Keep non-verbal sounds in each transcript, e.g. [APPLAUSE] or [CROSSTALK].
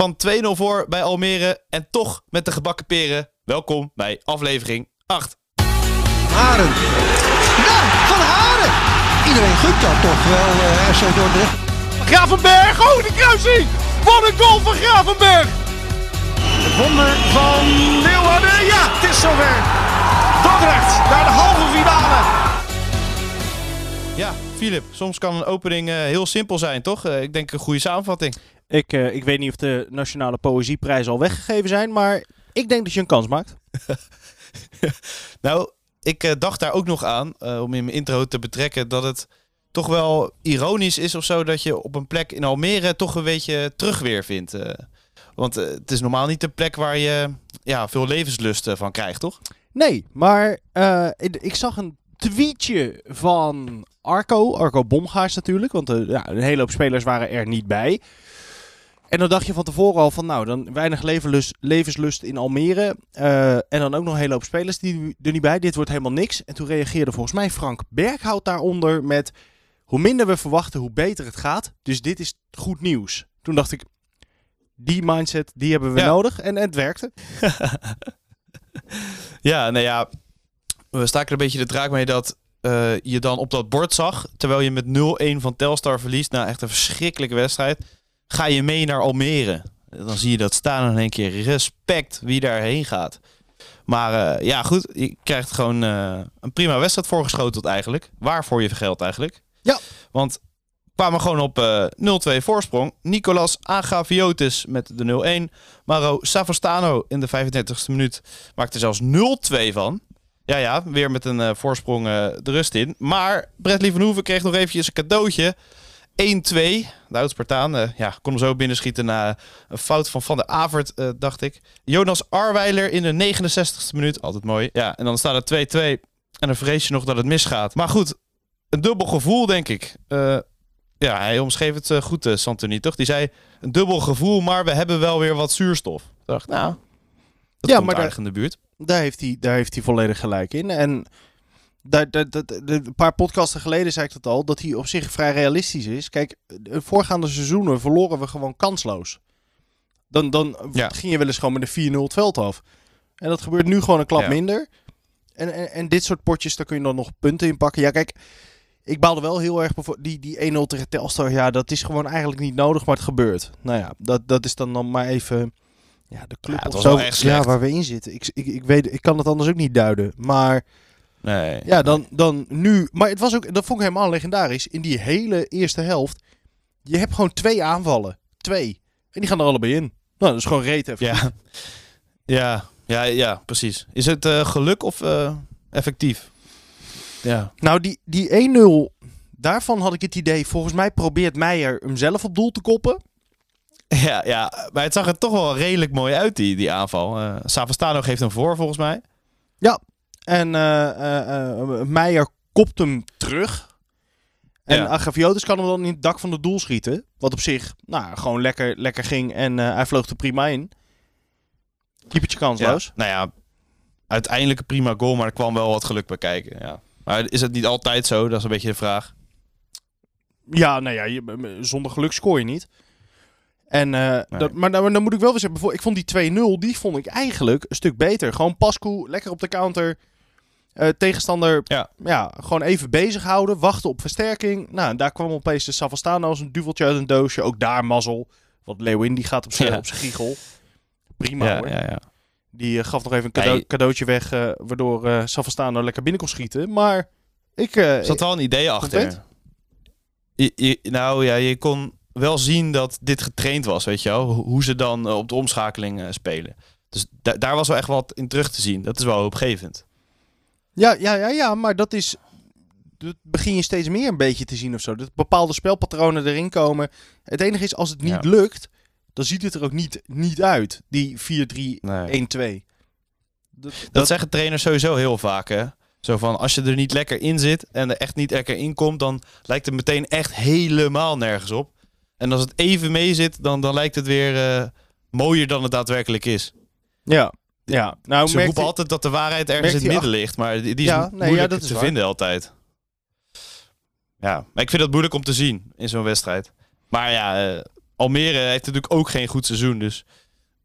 van 2-0 voor bij Almere en toch met de gebakken peren. Welkom bij aflevering 8. Haren. Ja, van Haren. Iedereen gunt dat toch wel, uh, RC Dordrecht. Gravenberg, oh de kruising! Wat een goal van Gravenberg! Het wonder van Leeuwarden, ja, het is zover. Dordrecht naar de halve finale. Ja, Filip, soms kan een opening uh, heel simpel zijn, toch? Uh, ik denk een goede samenvatting. Ik, uh, ik weet niet of de Nationale Poëzieprijs al weggegeven zijn, maar ik denk dat je een kans maakt. [LAUGHS] nou, ik dacht daar ook nog aan, om in mijn intro te betrekken, dat het toch wel ironisch is of zo dat je op een plek in Almere toch een beetje terug weer vindt. want het is normaal niet de plek waar je ja, veel levenslust van krijgt, toch? Nee, maar ik zag een tweetje van Arco. Arco Bomgaars natuurlijk, want uh, ja, een hele hoop spelers waren er niet bij. En dan dacht je van tevoren al van, nou, dan weinig levenslust, levenslust in Almere. Uh, en dan ook nog een hele hoop spelers die er niet bij. Dit wordt helemaal niks. En toen reageerde volgens mij Frank Berghout daaronder met... Hoe minder we verwachten, hoe beter het gaat. Dus dit is goed nieuws. Toen dacht ik, die mindset, die hebben we Ja. nodig. En, en het werkte. [LAUGHS] Ja, nou ja, we staken er een beetje de draak mee dat eh, je dan op dat bord zag, terwijl je met 0-1 van Telstar verliest, nou echt een verschrikkelijke wedstrijd, ga je mee naar Almere. Dan zie je dat staan en in één keer respect wie daarheen gaat. Maar eh, ja, goed, je krijgt gewoon eh, een prima wedstrijd voorgeschoteld eigenlijk. Waarvoor je geld eigenlijk. Ja. Want we kwamen gewoon op eh 0-2 voorsprong. Nicolas Agaviotis met de 0-1. Maro Savastano in de 35e minuut maakte er zelfs 0-2 van. Ja, ja, weer met een eh, voorsprong eh, de rust in. Maar Bradley van Hoeven kreeg nog eventjes een cadeautje. 1-2. De oud-Spartaan eh, ja, kon hem zo binnenschieten na een fout van Van der Avert, dacht ik. Jonas Arweiler in de 69e minuut. Altijd mooi. Ja, en dan staat het 2-2. En dan vrees je nog dat het misgaat. Maar goed, een dubbel gevoel, denk ik. Ja, hij omschreef het goed, Santoni, toch? Die zei, een dubbel gevoel, maar we hebben wel weer wat zuurstof. Ik dacht, nou, dat Ja, komt maar daar- in de buurt. Daar heeft hij, daar heeft hij volledig gelijk in. En daar, daar, een paar podcasten geleden zei ik dat al, dat hij op zich vrij realistisch is. Kijk, de voorgaande seizoenen verloren we gewoon kansloos. Dan, dan Ja. ging je wel eens gewoon met een 4-0 het veld af. En dat gebeurt nu gewoon een klap Ja. minder. En, en, en dit soort potjes, daar kun je dan nog punten in pakken. Ja, kijk, ik baalde wel heel erg die, die 1-0 tegen Telstar. Ja, dat is gewoon eigenlijk niet nodig, maar het gebeurt. Nou ja, dat, dat is dan, dan maar even ja, de club Ja, het of was zo. wel echt ja, waar we in zitten. Ik, ik, ik, weet, ik kan het anders ook niet duiden. Maar Nee. ja, dan, dan nu. Maar het was ook, dat vond ik helemaal legendarisch. In die hele eerste helft. Je hebt gewoon twee aanvallen. Twee. En die gaan er allebei in. Nou, dat is gewoon reet even. Ja, [LAUGHS] ja, ja, ja precies. Is het eh, geluk of eh, effectief? Ja. Nou, die, die 1-0. Daarvan had ik het idee. Volgens mij probeert Meijer hem zelf op doel te koppen. [LAUGHS] Ja, ja, maar het zag er toch wel redelijk mooi uit, die, die aanval. Eh Savastano geeft hem voor, volgens mij. En eh, eh, eh, Meijer kopt hem terug. En Ja. Agaviotis kan hem dan in het dak van het doel schieten. Wat op zich nou, gewoon lekker, lekker ging. En hij vloog er prima in. Keepertje kansloos. Ja. Nou ja, uiteindelijk een prima goal, maar er kwam wel wat geluk bij kijken. Ja. Maar is het niet altijd zo? Dat is een beetje de vraag. Ja, nou ja, je, zonder geluk scoor je niet. En, eh, dat, maar dan, dan moet ik wel weer zeggen, ik vond die 2-0, die vond ik eigenlijk een stuk beter. Gewoon Pascu, lekker op de counter. Eh, tegenstander, Ja. ja, gewoon even bezighouden, wachten op versterking. Nou, en daar kwam opeens de Savastano als een duveltje uit een doosje. Ook daar mazzel. Want Leeuwin, die gaat op zijn Ja. giegel. Prima Ja, hoor. ja, ja. Die eh, gaf nog even een cadeau- cadeautje weg, waardoor eh Savastano lekker binnen kon schieten. Maar ik... zat wel een idee achter. Content? Je, je- nou ja, je kon wel zien dat dit getraind was, weet je wel. Ho- Hoe ze dan eh, op de omschakeling eh, spelen. Dus da- daar was wel echt wat in terug te zien. Dat is wel hoopgevend. Ja, ja, ja, ja, maar dat is. Dat begin je steeds meer een beetje te zien of zo. Dat bepaalde spelpatronen erin komen. Het enige is, als het niet Ja. lukt, dan ziet het er ook niet, niet uit. Die 4-3-1-2. Nee. Dat, Dat zeggen trainers sowieso heel vaak, hè. Zo van, als je er niet lekker in zit en er echt niet lekker in komt, dan lijkt het meteen echt helemaal nergens op. En als het even mee zit, dan, dan lijkt het weer eh, mooier dan het daadwerkelijk is. ja, ja. Nou, Ze roepen altijd dat de waarheid ergens in het midden ligt, maar die, die is Ja, moeilijk dat is te waar. vinden altijd. Ja, maar ik vind dat moeilijk om te zien in zo'n wedstrijd. Maar ja, eh, Almere heeft natuurlijk ook geen goed seizoen. Dus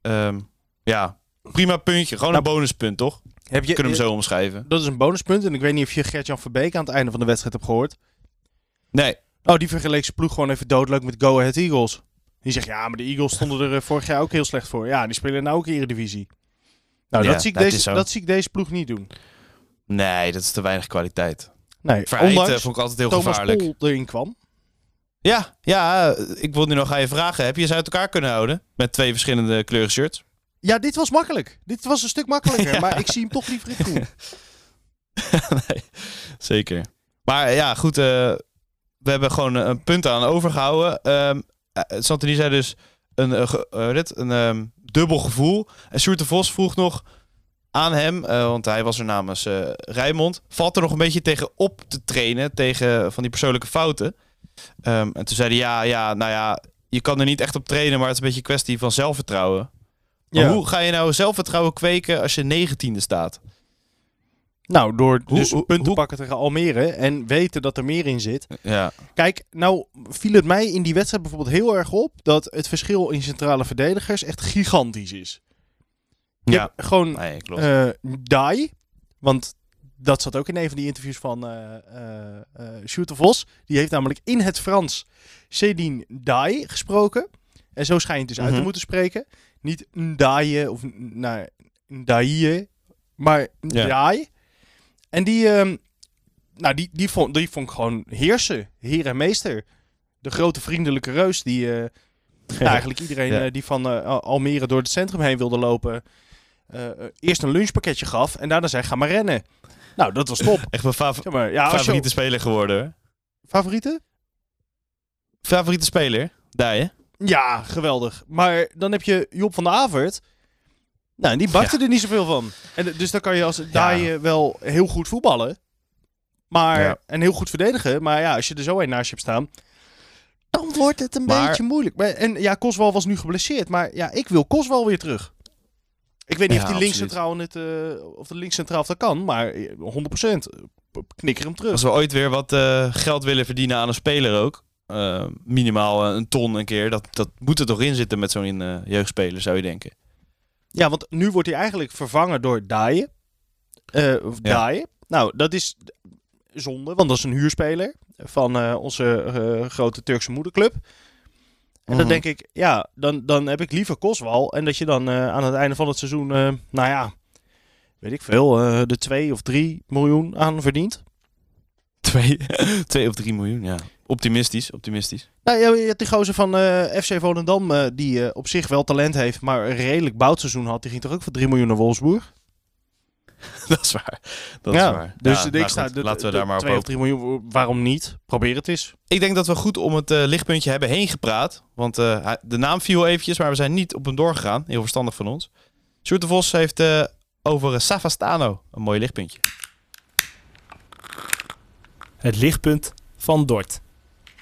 ehm, ja, prima puntje. Gewoon Nou, een bonuspunt, toch? Heb je, Kunnen we hem zo omschrijven. Dat is een bonuspunt. En ik weet niet of je Gert-Jan Verbeek aan het einde van de wedstrijd hebt gehoord. Nee. Oh, die vergeleek zijn ploeg gewoon even doodleuk met Go Ahead Eagles. Die zegt, ja, maar de Eagles stonden er eh, vorig jaar ook heel slecht voor. Ja, die spelen nou ook Eredivisie. Nou, Ja, dat, zie ik dat deze, dat zie ik deze ploeg niet doen. Nee, dat is te weinig kwaliteit. Nee, Verheijten ondanks vond ik altijd heel Thomas gevaarlijk. Pol erin kwam. Ja, ja, eh, ik wil nu nog aan je vragen. Heb je ze uit elkaar kunnen houden? Met twee verschillende kleuren shirts? Ja, dit was makkelijk. Dit was een stuk makkelijker. [LAUGHS] Maar ik zie hem toch liever in groen. nee, zeker. Maar ja, goed. eh, we hebben gewoon een punt aan overgehouden. Ehm eh, Santini zei dus een, eh, eh, dit, een ehm, dubbel gevoel. En Sjoerd de Vos vroeg nog aan hem, eh, want hij was er namens eh Rijmond. Valt er nog een beetje tegen op te trainen tegen van die persoonlijke fouten? Ehm, en toen zei hij, ja, ja, nou ja, je kan er niet echt op trainen, maar het is een beetje een kwestie van zelfvertrouwen. Maar Ja. hoe ga je nou zelfvertrouwen kweken als je negentiende staat? Nou, door Hoe- dus hoe- punten hoe- pakken tegen Almere en weten dat er meer in zit. Ja, Kijk, nou viel het mij in die wedstrijd bijvoorbeeld heel erg op dat het verschil in centrale verdedigers echt gigantisch is. Je ja. gewoon Nee, klopt. eh Dai, want dat zat ook in een van die interviews van eh eh eh, de Vos. Die heeft namelijk in het Frans Cédine Dai gesproken. En zo schijnt het dus uit te Mhm. moeten spreken. Niet Ndaye of n- Ndaye, maar Ja. En die, ehm, nou, die, die, vond, die vond ik gewoon heersen, heer en meester. De grote vriendelijke reus die eh, [LAUGHS] eigenlijk iedereen Ja. eh, die van eh, Al- Almere door het centrum heen wilde lopen, eerst een lunchpakketje gaf en daarna zei ga maar rennen. Nou, dat was top. [LAUGHS] Echt mijn fav- Zeg maar, ja, als je- favoriete speler geworden. favoriete? Favoriete speler? Daar, hè? Ja, geweldig. Maar dan heb je Job van der Avert. Nou, en die bakte er niet zoveel van. En, dus dan kan je als Daaie wel heel goed voetballen. Maar. En heel goed verdedigen. Maar ja, als je er zo een naast je hebt staan... Dan wordt het een Maar- beetje moeilijk. En ja, Koswal was nu geblesseerd. Maar ja, ik wil Koswal weer terug. Ik weet niet of die linkscentraal net, eh, of de linkscentraal of dat kan. Maar eh, 100% knikker hem terug. Als we ooit weer wat eh, geld willen verdienen aan een speler ook. eh, minimaal eh, een ton een keer. Dat, dat moet er toch in zitten met zo'n eh, jeugdspeler, zou je denken. Ja, want nu wordt hij eigenlijk vervangen door Daaien. Eh of Ja. Daaien. Nou, dat is zonde, want dat is een huurspeler van eh, onze eh, grote Turkse moederclub. En dan Mhm. denk ik, ja, dan, dan heb ik liever Koswal. En dat je dan aan het einde van het seizoen, nou ja, weet ik veel, de 2 of 3 miljoen aan verdient. Twee, [LAUGHS] twee of drie miljoen, ja. Optimistisch, optimistisch. Nou, ja, je hebt die gozer van eh, FC Volendam, eh, die eh, op zich wel talent heeft, maar een redelijk bouwseizoen had. Die ging toch ook voor 3 miljoen naar Wolfsburg? [LAUGHS] dat is waar. Dat ja, is waar. Dus Ja, ik sta, goed, de- laten we daar maar op 2 of hopen. 3 miljoen, waarom niet? Probeer het eens. Ik denk dat we goed om het eh, lichtpuntje hebben heen gepraat. Want eh, de naam viel eventjes, maar we zijn niet op hem doorgegaan. Heel verstandig van ons. Sjoerd de Vos heeft eh, over Savastano een mooi lichtpuntje. Het lichtpunt van Dort.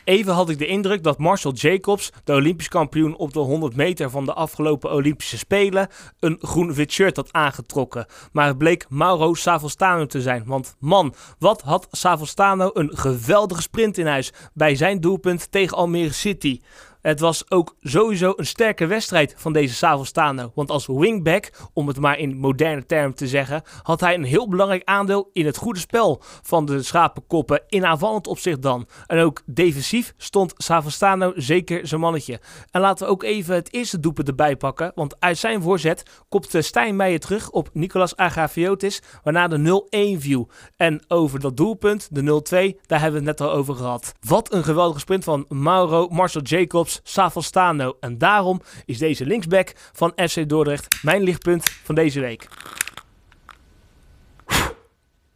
Even had ik de indruk dat Marcel Jacobs, de Olympisch kampioen op de 100 meter van de afgelopen Olympische Spelen, een groen-wit shirt had aangetrokken. Maar het bleek Mauro Savostano te zijn. Want man, wat had Savostano een geweldige sprint in huis bij zijn doelpunt tegen Almere City. Het was ook sowieso een sterke wedstrijd van deze Savostano. Want als wingback, om het maar in moderne termen te zeggen, had hij een heel belangrijk aandeel in het goede spel van de schapenkoppen. In aanvallend opzicht dan. En ook defensief stond Savostano zeker zijn mannetje. En laten we ook even het eerste doelpunt erbij pakken. Want uit zijn voorzet kopte Stijn Meijer terug op Nicolas Agaviotis. Waarna de 0-1 viel. En over dat doelpunt, de 0-2, daar hebben we het net al over gehad. Wat een geweldige sprint van Mauro, Marcel Jacobs, Savastano. En daarom is deze linksback van FC Dordrecht mijn lichtpunt van deze week.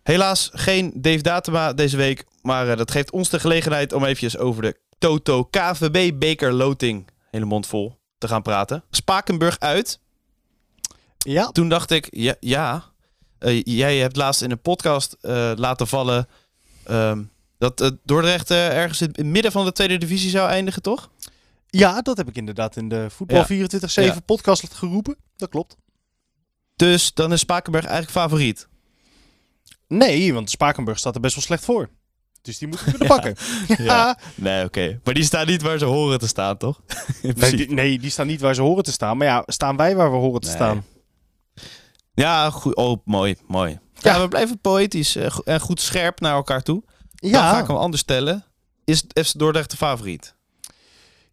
Helaas geen Dave Datema deze week. Maar eh, dat geeft ons de gelegenheid om eventjes over de Toto KVB beker loting, hele mond vol, te gaan praten. Spakenburg uit. Ja, Toen dacht ik, ja, ja eh, jij hebt laatst in een podcast eh, laten vallen ehm, dat uh, Dordrecht ergens in het midden van de tweede divisie zou eindigen, toch? Ja, dat heb ik inderdaad in de Voetbal Ja. 24-7 Ja. podcast geroepen. Dat klopt. Dus dan is Spakenburg eigenlijk favoriet. Nee, want Spakenburg staat er best wel slecht voor. Dus die moeten we kunnen [LAUGHS] pakken. [LAUGHS] Ja. Nee, oké. Maar die staan niet waar ze horen te staan, toch? [LAUGHS] Nee, die, nee, die staan niet waar ze horen te staan. Maar ja, staan wij waar we horen te Nee. staan? Ja, goed. Oh, mooi, mooi. Ja. Ja, we blijven poëtisch eh, en goed scherp naar elkaar toe. Dan Ja. ga ik hem anders stellen. Is FC Dordrecht de favoriet?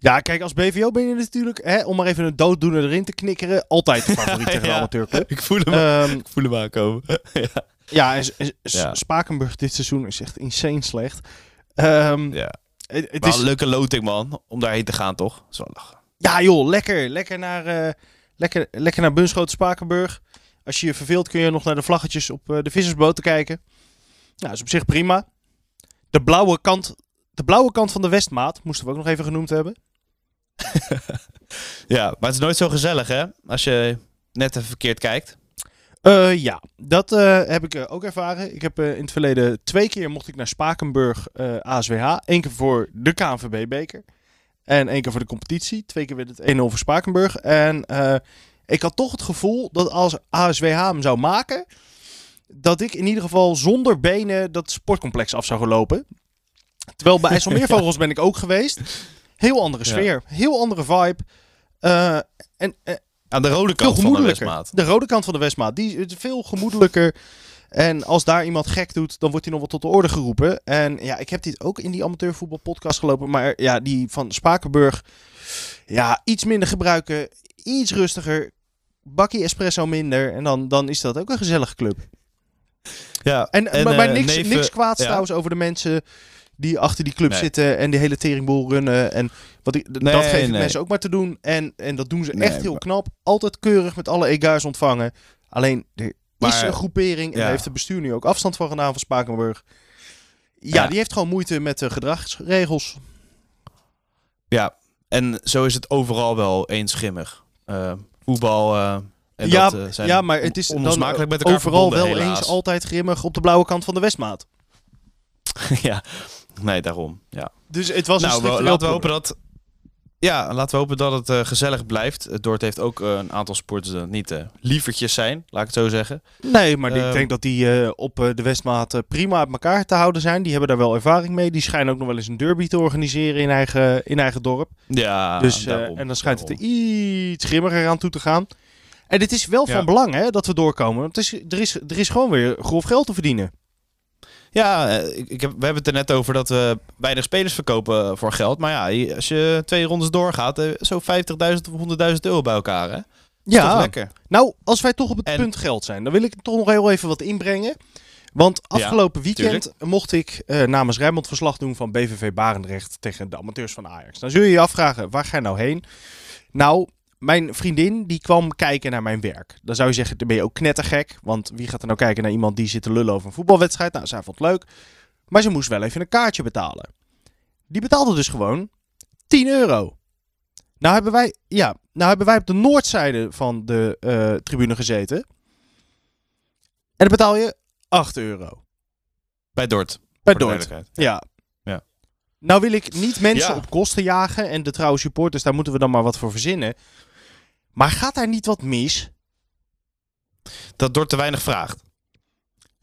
Ja, kijk, als BVO ben je natuurlijk, hè, om maar even een dooddoener erin te knikkeren, altijd de favoriet [LAUGHS] tegen de Ja. amateurclub. Ik voel hem, Ehm, ik voel hem aankomen. [LAUGHS] ja. ja, en, S- en S- Ja. Spakenburg dit seizoen is echt insane slecht. Ehm, ja. het, is, een leuke loting, man. Om daarheen te gaan, toch? Lachen. ja joh, lekker. Lekker naar, eh lekker, lekker naar Bunschoten Spakenburg. Als je je verveelt kun je nog naar de vlaggetjes op eh, de vissersboten kijken. Nou, dat is op zich prima. De blauwe kant, de blauwe kant van de Westmaat moesten we ook nog even genoemd hebben. [LAUGHS] Ja, maar het is nooit zo gezellig, hè? Als je net even verkeerd kijkt. Eh, ja, dat eh, heb ik eh, ook ervaren. Ik heb in het verleden twee keer mocht ik naar Spakenburg ASWH. Eén keer voor de KNVB-beker. En één keer voor de competitie. Twee keer werd het 1-0 voor Spakenburg. En ik had toch het gevoel dat als ASWH hem zou maken... dat ik in ieder geval zonder benen dat sportcomplex af zou gaan lopen. Terwijl bij [LAUGHS] IJsselmeervogels ben ik ook geweest. Heel andere Ja. sfeer. Heel andere vibe. Eh, en, eh, Aan de rode kant van de. Westmaat. De rode kant van de Westmaat. Die is veel gemoedelijker. En als daar iemand gek doet, dan wordt hij nog wel tot de orde geroepen. En ja, ik heb dit ook in die amateurvoetbalpodcast gelopen. Maar ja, die van Spakenburg. Ja, iets minder gebruiken. Iets rustiger. Bakkie espresso minder. En dan, dan is dat ook een gezellige club. Ja, En, maar, maar eh, niks, neven- niks kwaads ja. trouwens over de mensen die achter die club Nee. zitten en die hele teringboel runnen. En wat ik, Nee, dat geef ik nee. mensen ook maar te doen. En, en dat doen ze echt heel maar- knap. Altijd keurig met alle egaars ontvangen. Alleen, er is een groepering, en daar heeft het bestuur nu ook afstand van gedaan van Spakenburg. Ja, die heeft gewoon moeite met de gedragsregels. Ja, en zo is het overal wel eens schimmig. Eh, voetbal eh, en ja, dat eh, zijn ja, maar het is dan met elkaar overal wel helaas. eens altijd grimmig op de blauwe kant van de Westmaat. [LAUGHS] ja, nee, daarom. Ja. Dus het was nou, een structureel laten we hopen dat... Ja, laten we hopen dat het eh, gezellig blijft. Het Dordt heeft ook eh, een aantal sporters die niet eh, lievertjes zijn, laat ik het zo zeggen. Nee, maar ik Ehm, denk dat die op de Westmaat prima uit elkaar te houden zijn. Die hebben daar wel ervaring mee. Die schijnen ook nog wel eens een derby te organiseren in eigen, in eigen dorp. Ja, dus, eh, daarom, en dan schijnt daarom. het er iets grimmiger aan toe te gaan. En dit is wel Ja. van belang hè, dat we doorkomen. Want het is, er, is, er is gewoon weer grof geld te verdienen. Ja, eh, ik, heb, we hebben het er net over dat we weinig spelers verkopen eh, voor geld. Maar ja, als je twee rondes doorgaat, eh, zo 50.000 of 100.000 euro bij elkaar, hè? Is toch lekker. Nou, als wij toch op het En- punt geld zijn, dan wil ik toch nog heel even wat inbrengen. Want afgelopen weekend tuurlijk. mocht ik namens Rijnmond verslag doen van BVV Barendrecht tegen de amateurs van Ajax. Dan zul je je afvragen, waar ga je nou heen? Nou, mijn vriendin die kwam kijken naar mijn werk. Dan zou je zeggen, dan ben je ook knettergek. Want wie gaat er nou kijken naar iemand die zit te lullen over een voetbalwedstrijd? Nou, zij vond het leuk. Maar ze moest wel even een kaartje betalen. Die betaalde dus gewoon 10 euro. Nou hebben wij, ja, nou hebben wij op de noordzijde van de eh, tribune gezeten. En dan betaal je 8 euro. Bij Dort. Bij Dort. Ja. Ja. Nou wil ik niet mensen Ja. op kosten jagen. En de trouwe supporters, daar moeten we dan maar wat voor verzinnen. Maar gaat daar niet wat mis? Dat Dort te weinig vraagt.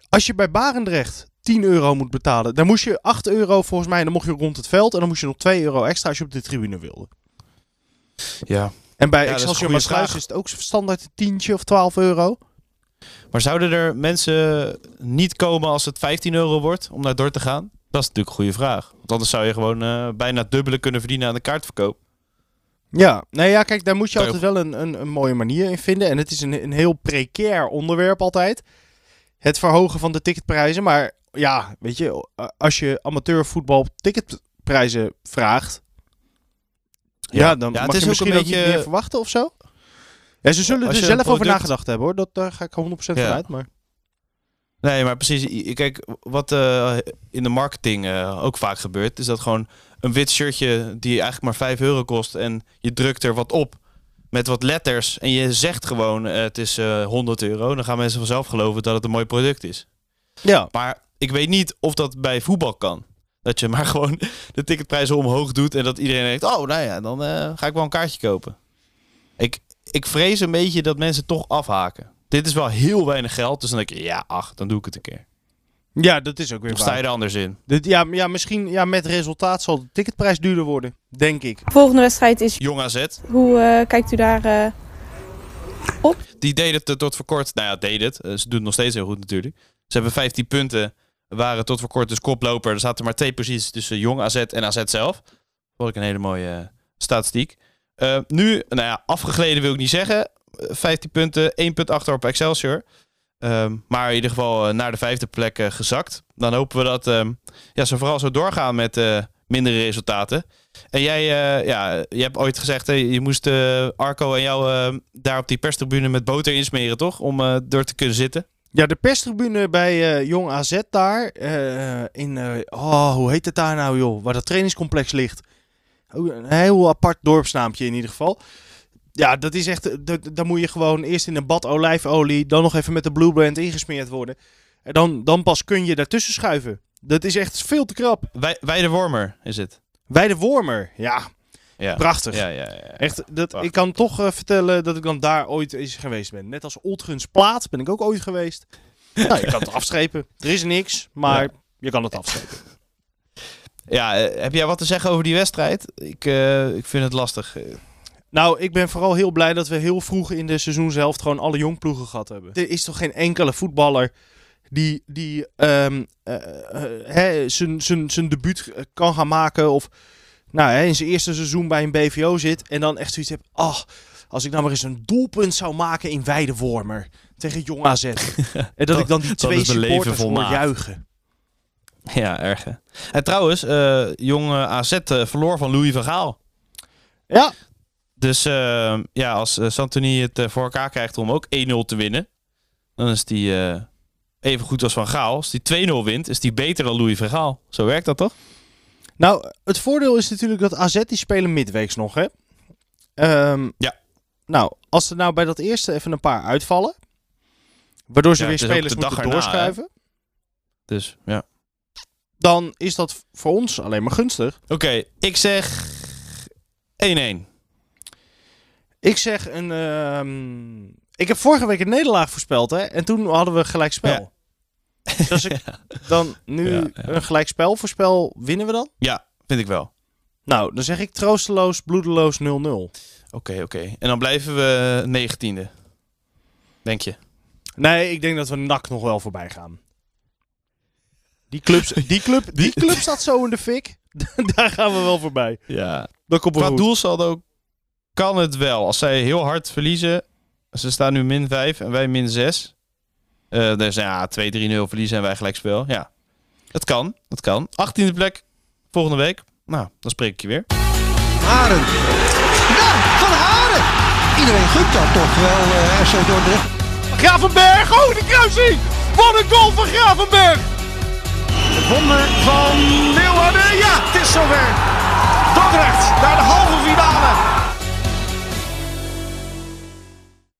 Als je bij Barendrecht 10 euro moet betalen, dan moest je 8 euro volgens mij, dan mocht je rond het veld. En dan moest je nog 2 euro extra als je op de tribune wilde. Ja. En bij Ja, is Excelsior vraag. is het ook standaard een tientje of 12 euro. Maar zouden er mensen niet komen als het 15 euro wordt om naar Dort te gaan? Dat is natuurlijk een goede vraag. Want anders zou je gewoon eh, bijna dubbele kunnen verdienen aan de kaartverkoop. Ja, nee, ja, kijk, daar moet je altijd wel een, een, een mooie manier in vinden. En het is een, een heel precair onderwerp altijd. Het verhogen van de ticketprijzen. Maar ja, weet je, als je amateurvoetbal ticketprijzen vraagt. Ja, dan Ja, het mag je misschien een niet beetje- meer verwachten of zo. Ja, ze zullen er zelf over nagedacht hebben hoor. Dat, daar ga ik 100% Ja. vanuit. Maar... Nee, maar precies. Kijk, wat eh, in de marketing eh, ook vaak gebeurt, is dat gewoon een wit shirtje die eigenlijk maar 5 euro kost en je drukt er wat op met wat letters en je zegt gewoon eh, het is eh 100 euro. Dan gaan mensen vanzelf geloven dat het een mooi product is. Ja, Maar ik weet niet of dat bij voetbal kan. Dat je maar [LAUGHS] gewoon de ticketprijzen omhoog doet en dat iedereen denkt, oh nou ja, dan eh, ga ik wel een kaartje kopen. Ik, ik vrees een beetje dat mensen toch afhaken. Dit is wel heel weinig geld, dus dan denk ik, ja, ach, dan doe ik het een keer. Ja, dat is ook weer Of sta je waar. er anders in? Dit- ja, ja, misschien ja, met resultaat zal de ticketprijs duurder worden, denk ik. Volgende wedstrijd is. Jong AZ. Hoe eh, kijkt u daar? eh, Die deed het eh, tot voor kort. Nou ja, deed het. Ze doen het nog steeds heel goed natuurlijk. Ze hebben 15 punten. Waren tot voor kort dus koploper. Er zaten maar twee posities tussen Jong AZ en AZ zelf. Vond ik een hele mooie statistiek. Eh, nu, nou ja, afgegleden wil ik niet zeggen. Eh, 15 punten, 1 punt achter op Excelsior. Ehm, maar in ieder geval eh, naar de vijfde plek eh, gezakt. Dan hopen we dat ehm, ja, ze vooral zo doorgaan met eh, mindere resultaten. En jij, ja, je hebt ooit gezegd, hè, je moest Arco en jou eh, daar op die perstribune met boter insmeren, toch? Om door te kunnen zitten. Ja, de perstribune bij Jong AZ daar. in, oh, hoe heet het daar nou, joh? Waar dat trainingscomplex ligt. Een heel apart dorpsnaampje in ieder geval. Ja, dat is echt. eh, d- d- Dan moet je gewoon eerst in een bad olijfolie. Dan nog even met de Blue Brand ingesmeerd worden. En dan, dan pas kun je daartussen schuiven. Dat is echt veel te krap. Wij, Weide Wormer is het. Bij de Wormer. Ja, Ja. prachtig. Ja, ja, ja. Echt, dat, ik kan toch eh, vertellen dat ik dan daar ooit eens geweest ben. Net als Oltgens Plaat ben ik ook ooit geweest. [LAUGHS] nou, je kan het afstrepen. Er is niks, maar je kan het afstrepen. [LAUGHS] Ja, eh, heb jij wat te zeggen over die wedstrijd? Ik, ik vind het lastig. Nou, ik ben vooral heel blij dat we heel vroeg in de seizoenshelft gewoon alle jongploegen gehad hebben. Er is toch geen enkele voetballer die, die eh, hè, zijn- zijn zijn debuut eh, kan gaan maken of nou, hè, in zijn eerste seizoen bij een BVO zit en dan echt zoiets heb, ach, als ik nou maar eens een doelpunt zou maken in Weidewormer tegen Jong AZ. [LAUGHS] en dat ik dan die twee supporters hoor juichen. Ja, erg hè. En trouwens, jong AZ verloor van Louis van Gaal. Ja, Dus eh, ja, als eh, Santoni het eh, voor elkaar krijgt om ook 1-0 te winnen, dan is die even goed als Van Gaal. Als die 2-0 wint, is die beter dan Louis van Gaal. Zo werkt dat toch? Nou, het voordeel is natuurlijk dat AZ die spelen midweeks nog, hè? Ehm, Ja. Nou, als er nou bij dat eerste even een paar uitvallen, waardoor ze Ja, weer spelers de dag moeten erna, doorschuiven, Dus ja. dan is dat voor ons alleen maar gunstig. Oké, ik zeg 1-1. Ik zeg een... ehm, ik heb vorige week een nederlaag voorspeld, hè? En toen hadden we gelijk spel. Dus als ik [LAUGHS] dan nu Ja, een gelijk spel voorspel, winnen we dan? Ja, vind ik wel. Nou, dan zeg ik troosteloos, bloedeloos 0-0. Oké, oké. En dan blijven we negentiende. Denk je? Nee, ik denk dat we NAC nog wel voorbij gaan. Die, clubs, die, club, die club [LAUGHS] staat zo in de fik. [LAUGHS] Daar gaan we wel voorbij. Ja. Dat komt Qua goed. doelsaldo kan het wel. Als zij heel hard verliezen. Ze staan nu min 5 en wij min 6. Eh dus ja, 2-3-0 verliezen en wij gelijkspel. Ja, dat kan. Dat kan. 18e plek volgende week. Nou, dan spreek ik je weer. Haren. Ja, van Haren. Iedereen gunt dat toch wel, eh RC Dordrecht. Gravenberg, oh de kruising! Wat een goal van Gravenberg! Het wonder van Leeuwarden, ja, het is zover. Dordrecht naar de halve